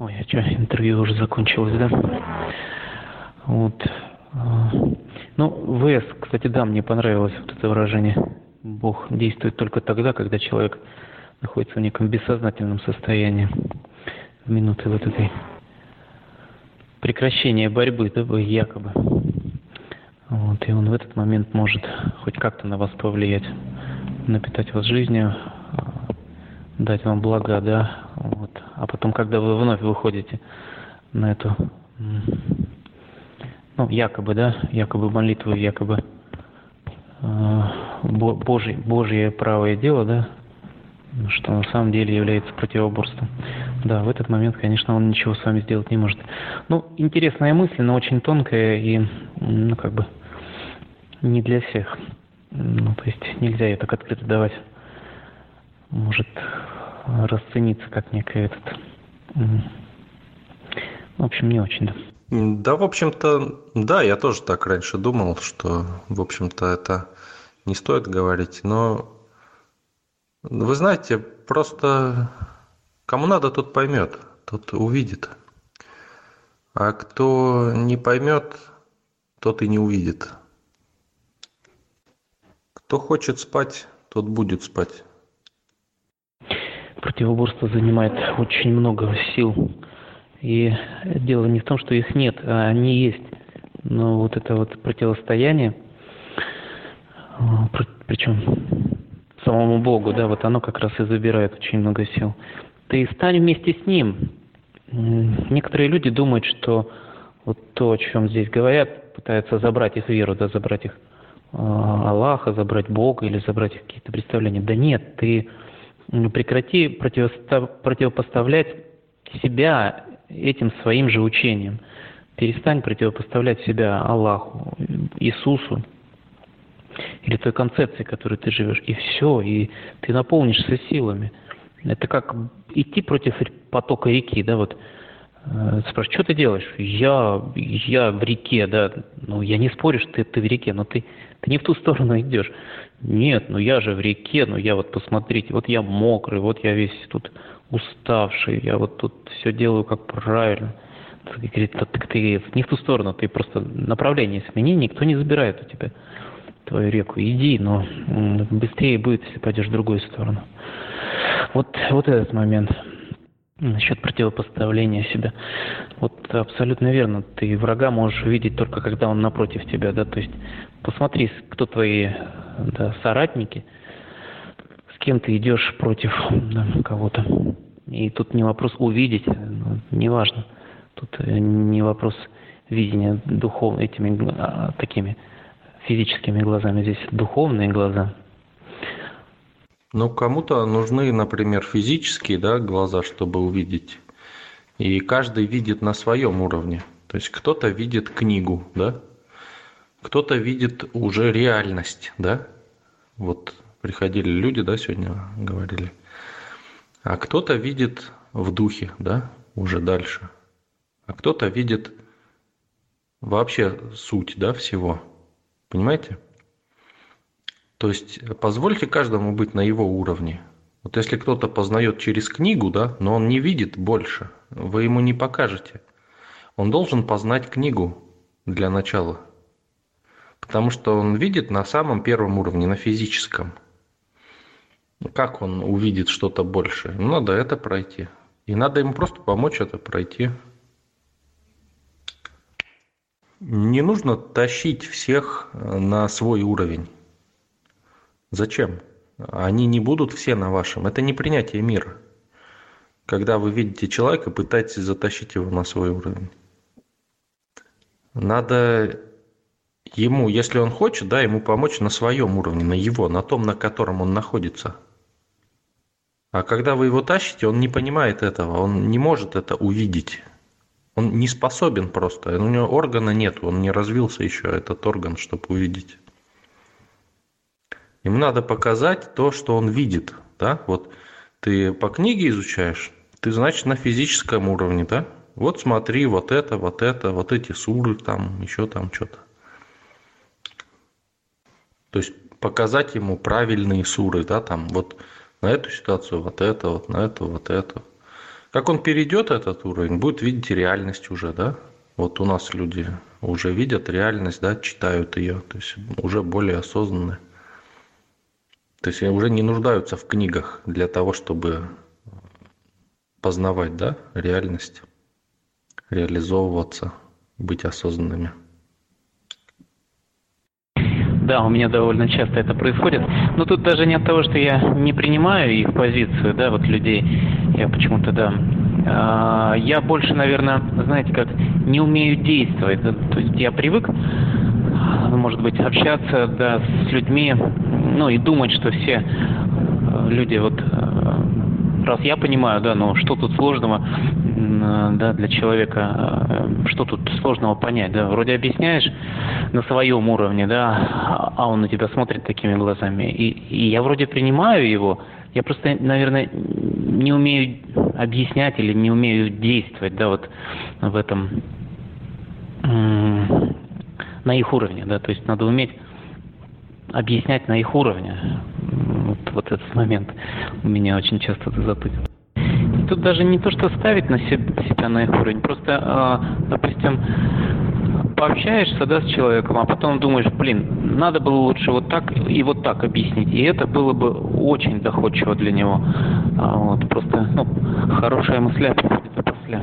Ой, а что, интервью уже закончилось, да? Вот. А, ну, ВС, кстати, да, мне понравилось вот это выражение. Бог действует только тогда, когда человек находится в неком бессознательном состоянии. В минуты вот этой прекращения борьбы, да, якобы. Вот, и он в этот момент может хоть как-то на вас повлиять, напитать вас жизнью, дать вам блага, да, вот. А потом, когда вы вновь выходите на эту, ну, якобы, да, якобы молитву, якобы э, Божий, Божье правое дело, да, что на самом деле является противоборством. Да, в этот момент, конечно, он ничего с вами сделать не может. Ну, интересная мысль, но очень тонкая и, ну, как бы, не для всех. Ну, то есть нельзя ее так открыто давать. Может расцениться как некое этот... В общем, не очень, да. Да, в общем-то, да, я тоже так раньше думал, что, в общем-то, это не стоит говорить, но вы знаете, просто кому надо, тот поймет, тот увидит. А кто не поймет, тот и не увидит. Кто хочет спать, тот будет спать. Противоборство занимает очень много сил. И дело не в том, что их нет, а они есть. Но вот это вот противостояние, а, причем самому Богу, да, вот оно как раз и забирает очень много сил. Ты стань вместе с Ним. Некоторые люди думают, что вот то, о чем здесь говорят, пытаются забрать их веру, да, забрать их а, Аллаха, забрать Бога или забрать их какие-то представления. Да нет, ты прекрати противопоставлять себя этим своим же учением. Перестань противопоставлять себя Аллаху, Иисусу или той концепции, которой ты живешь. И все, и ты наполнишься силами. Это как идти против потока реки, да, вот э, спрашивают, что ты делаешь? Я, я в реке, да, ну я не спорю, что ты, ты в реке, но ты, ты не в ту сторону идешь. Нет, ну я же в реке, ну я вот посмотрите, вот я мокрый, вот я весь тут уставший, я вот тут все делаю как правильно. Говорит, так ты не в ту сторону, ты просто направление смени, никто не забирает у тебя твою реку. Иди, но быстрее будет, если пойдешь в другую сторону. Вот, вот этот момент насчет противопоставления себя. Вот абсолютно верно. Ты врага можешь увидеть только когда он напротив тебя, да, то есть посмотри, кто твои да, соратники, с кем ты идешь против да, кого-то. И тут не вопрос увидеть, ну, неважно. Тут э, не вопрос видения духов этими а, такими физическими глазами, здесь духовные глаза. Ну, кому-то нужны, например, физические да, глаза, чтобы увидеть. И каждый видит на своем уровне. То есть кто-то видит книгу, да, кто-то видит уже реальность, да. Вот приходили люди, да, сегодня говорили. А кто-то видит в духе, да, уже дальше. А кто-то видит вообще суть, да, всего. Понимаете? То есть позвольте каждому быть на его уровне. Вот если кто-то познает через книгу, да, но он не видит больше, вы ему не покажете. Он должен познать книгу для начала. Потому что он видит на самом первом уровне, на физическом. Как он увидит что-то большее? Ну, надо это пройти. И надо ему просто помочь это пройти. Не нужно тащить всех э, на свой уровень. Зачем? Они не будут все на вашем. Это не принятие мира. Когда вы видите человека, пытаетесь затащить его на свой уровень. Надо ему, если он хочет, да, ему помочь на своем уровне, на его, на том, на котором он находится. А когда вы его тащите, он не понимает этого, он не может это увидеть. Он не способен просто. У него органа нет, он не развился еще, этот орган, чтобы увидеть. Ему надо показать то, что он видит. Да? Вот ты по книге изучаешь, ты, значит, на физическом уровне, да? Вот смотри, вот это, вот это, вот эти суры, там, еще там что-то. То есть показать ему правильные суры, да, там, вот на эту ситуацию вот это, вот на эту, вот это. Как он перейдет этот уровень, будет видеть реальность уже, да? Вот у нас люди уже видят реальность, да, читают ее, то есть уже более осознанные. То есть уже не нуждаются в книгах для того, чтобы познавать, да, реальность, реализовываться, быть осознанными. Да, у меня довольно часто это происходит. Но тут даже не от того, что я не принимаю их позицию, да, вот людей. Я почему-то, да. А, я больше, наверное, знаете, как не умею действовать. То есть я привык, может быть, общаться, да, с людьми, ну и думать, что все э, люди вот э, раз я понимаю, да, но что тут сложного, да, для человека, э, что тут сложного понять, да, вроде объясняешь на своем уровне, да, а он на тебя смотрит такими глазами, и, и я вроде принимаю его, я просто, наверное, не умею объяснять или не умею действовать, да, вот в этом, на их уровне, да, то есть надо уметь объяснять на их уровне. Вот, вот этот момент у меня очень часто запытывает. Тут даже не то, что ставить на себя, на их уровень, просто, э, допустим, пообщаешься, да, с человеком, а потом думаешь, блин, надо было лучше вот так и вот так объяснить, и это было бы очень доходчиво для него. А, вот, просто, ну, хорошая мысля приходит после.